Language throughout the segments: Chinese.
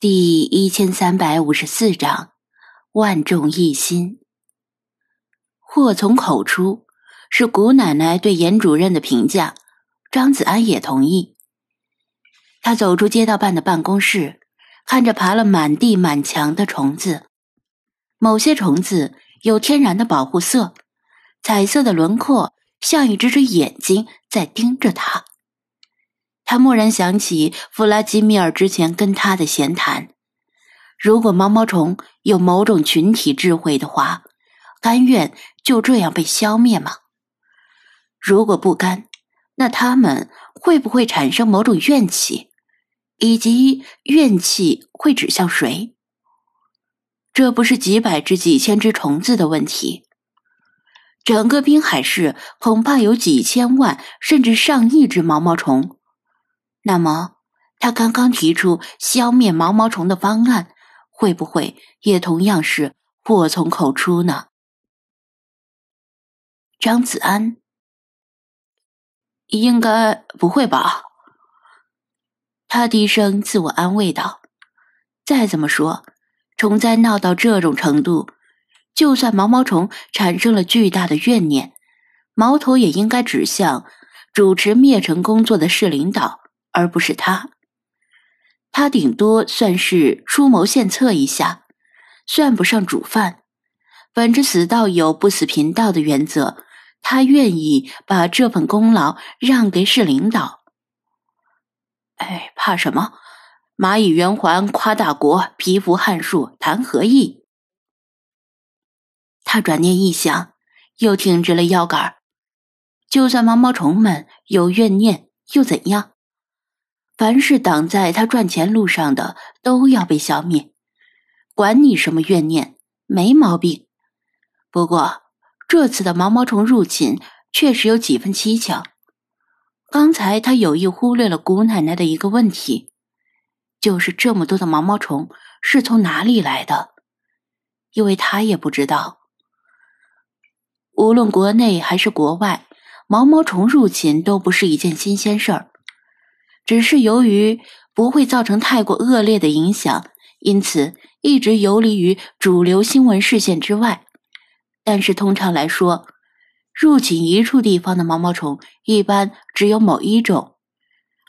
第一千三百五十四章，万众一心。祸从口出，是谷奶奶对严主任的评价。张子安也同意。他走出街道办的办公室，看着爬了满地满墙的虫子。某些虫子有天然的保护色，彩色的轮廓像一只只眼睛在盯着他。他蓦然想起弗拉基米尔之前跟他的闲谈：如果毛毛虫有某种群体智慧的话，甘愿就这样被消灭吗？如果不甘，那他们会不会产生某种怨气？以及怨气会指向谁？这不是几百只、几千只虫子的问题，整个滨海市恐怕有几千万甚至上亿只毛毛虫。那么，他刚刚提出消灭毛毛虫的方案，会不会也同样是祸从口出呢？张子安，应该不会吧？他低声自我安慰道：“再怎么说，虫灾闹到这种程度，就算毛毛虫产生了巨大的怨念，矛头也应该指向主持灭尘工作的市领导。”而不是他，他顶多算是出谋献策一下，算不上主犯。本着死道友不死贫道的原则，他愿意把这份功劳让给市领导。哎，怕什么？蚂蚁圆环夸大国，蚍蜉撼树谈何易？他转念一想，又挺直了腰杆就算毛毛虫们有怨念，又怎样？凡是挡在他赚钱路上的，都要被消灭。管你什么怨念，没毛病。不过这次的毛毛虫入侵确实有几分蹊跷。刚才他有意忽略了谷奶奶的一个问题，就是这么多的毛毛虫是从哪里来的？因为他也不知道。无论国内还是国外，毛毛虫入侵都不是一件新鲜事儿。只是由于不会造成太过恶劣的影响，因此一直游离于主流新闻视线之外。但是通常来说，入侵一处地方的毛毛虫一般只有某一种，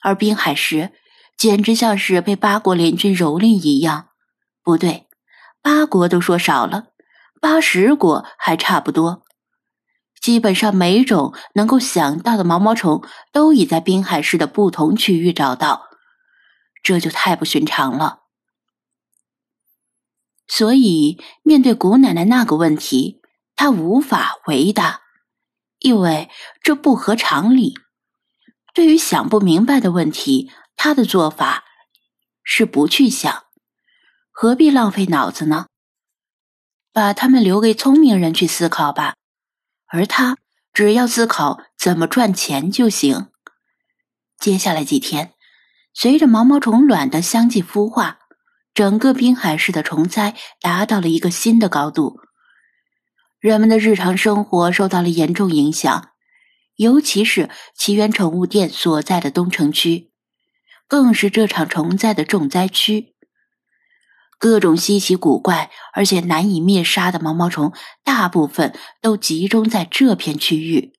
而滨海市简直像是被八国联军蹂躏一样。不对，八国都说少了，八十国还差不多。基本上每种能够想到的毛毛虫都已在滨海市的不同区域找到，这就太不寻常了。所以面对古奶奶那个问题，他无法回答，因为这不合常理。对于想不明白的问题，他的做法是不去想，何必浪费脑子呢？把他们留给聪明人去思考吧。而他只要思考怎么赚钱就行。接下来几天，随着毛毛虫卵的相继孵化，整个滨海市的虫灾达到了一个新的高度，人们的日常生活受到了严重影响，尤其是奇缘宠物店所在的东城区，更是这场虫灾的重灾区。各种稀奇古怪而且难以灭杀的毛毛虫，大部分都集中在这片区域。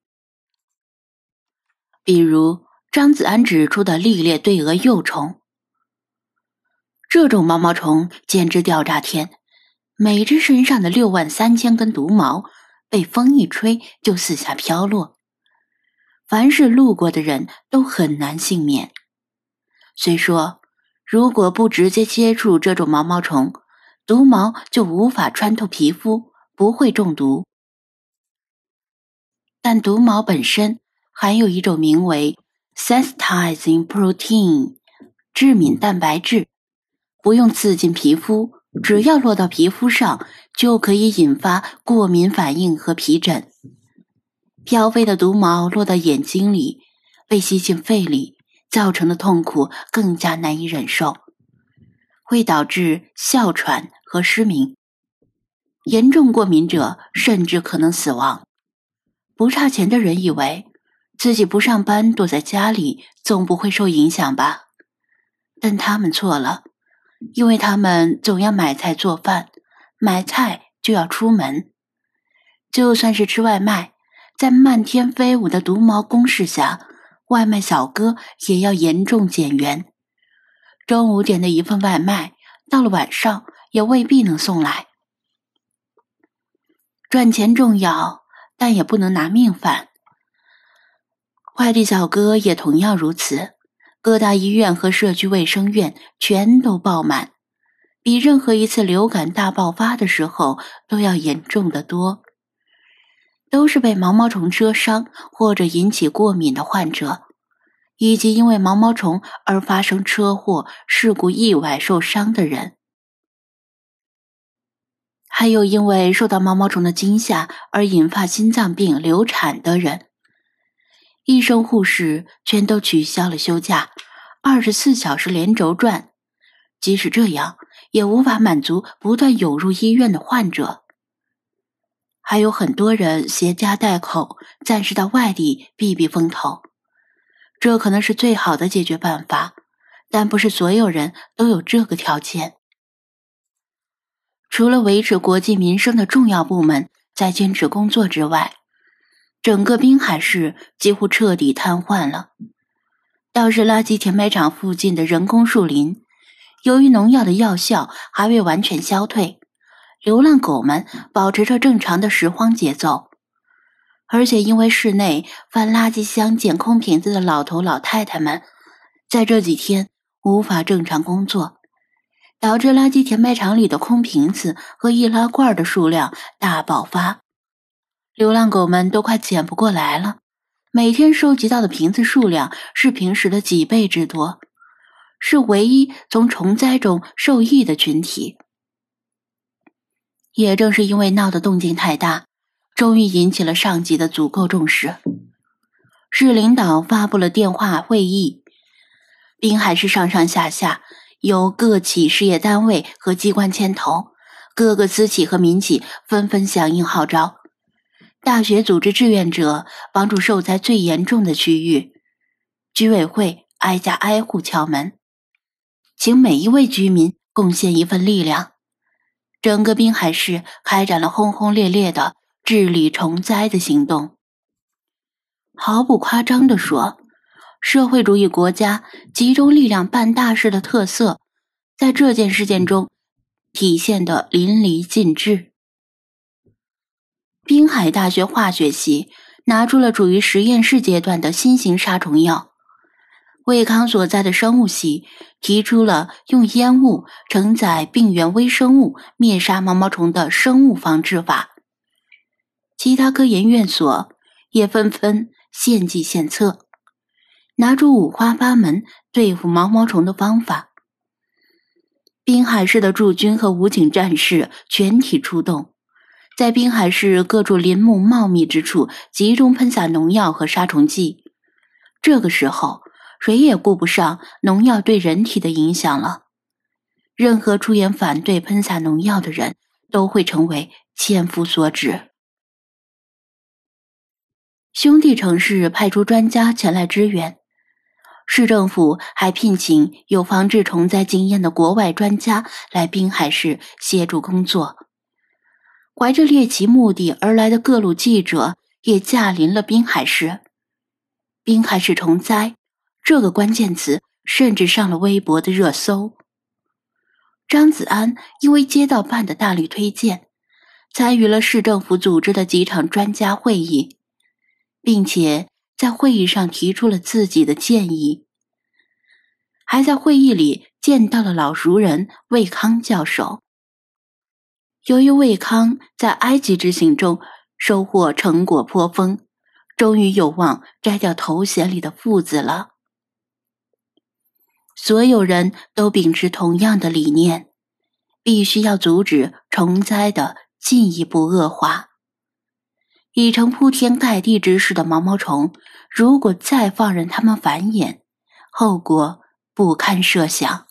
比如张子安指出的历列对蛾幼虫，这种毛毛虫简直吊炸天，每只身上的六万三千根毒毛被风一吹就四下飘落，凡是路过的人都很难幸免。虽说。如果不直接接触这种毛毛虫，毒毛就无法穿透皮肤，不会中毒。但毒毛本身含有一种名为 sensitizing protein 致敏蛋白质，不用刺进皮肤，只要落到皮肤上，就可以引发过敏反应和皮疹。飘飞的毒毛落到眼睛里，被吸进肺里。造成的痛苦更加难以忍受，会导致哮喘和失明，严重过敏者甚至可能死亡。不差钱的人以为自己不上班，躲在家里总不会受影响吧？但他们错了，因为他们总要买菜做饭，买菜就要出门。就算是吃外卖，在漫天飞舞的毒毛攻势下，外卖小哥也要严重减员。中午点的一份外卖，到了晚上也未必能送来。赚钱重要，但也不能拿命换。快递小哥也同样如此，各大医院和社区卫生院全都爆满，比任何一次流感大爆发的时候都要严重的多。都是被毛毛虫蛰伤或者引起过敏的患者。以及因为毛毛虫而发生车祸、事故、意外受伤的人，还有因为受到毛毛虫的惊吓而引发心脏病、流产的人，医生、护士全都取消了休假，二十四小时连轴转。即使这样，也无法满足不断涌入医院的患者。还有很多人携家带口，暂时到外地避避风头。这可能是最好的解决办法，但不是所有人都有这个条件。除了维持国计民生的重要部门在坚持工作之外，整个滨海市几乎彻底瘫痪了。倒是垃圾填埋场附近的人工树林，由于农药的药效还未完全消退，流浪狗们保持着正常的拾荒节奏。而且，因为室内翻垃圾箱、捡空瓶子的老头老太太们，在这几天无法正常工作，导致垃圾填埋场里的空瓶子和易拉罐的数量大爆发。流浪狗们都快捡不过来了，每天收集到的瓶子数量是平时的几倍之多，是唯一从虫灾中受益的群体。也正是因为闹的动静太大。终于引起了上级的足够重视，市领导发布了电话会议，滨海市上上下下由各企事业单位和机关牵头，各个私企和民企纷纷响应号召，大学组织志愿者帮助受灾最严重的区域，居委会挨家挨户敲门，请每一位居民贡献一份力量，整个滨海市开展了轰轰烈烈的。治理虫灾的行动，毫不夸张地说，社会主义国家集中力量办大事的特色，在这件事件中体现的淋漓尽致。滨海大学化学系拿出了处于实验室阶段的新型杀虫药，卫康所在的生物系提出了用烟雾承载病原微生物灭杀毛毛虫的生物防治法。其他科研院所也纷纷献计献策，拿出五花八门对付毛毛虫的方法。滨海市的驻军和武警战士全体出动，在滨海市各处林木茂密之处集中喷洒农药和杀虫剂。这个时候，谁也顾不上农药对人体的影响了。任何出言反对喷洒农药的人，都会成为千夫所指。兄弟城市派出专家前来支援，市政府还聘请有防治虫灾经验的国外专家来滨海市协助工作。怀着猎奇目的而来的各路记者也驾临了滨海市。滨海市虫灾这个关键词甚至上了微博的热搜。张子安因为街道办的大力推荐，参与了市政府组织的几场专家会议。并且在会议上提出了自己的建议，还在会议里见到了老熟人魏康教授。由于魏康在埃及之行中收获成果颇丰，终于有望摘掉头衔里的“父”字了。所有人都秉持同样的理念，必须要阻止虫灾的进一步恶化。已成铺天盖地之势的毛毛虫，如果再放任它们繁衍，后果不堪设想。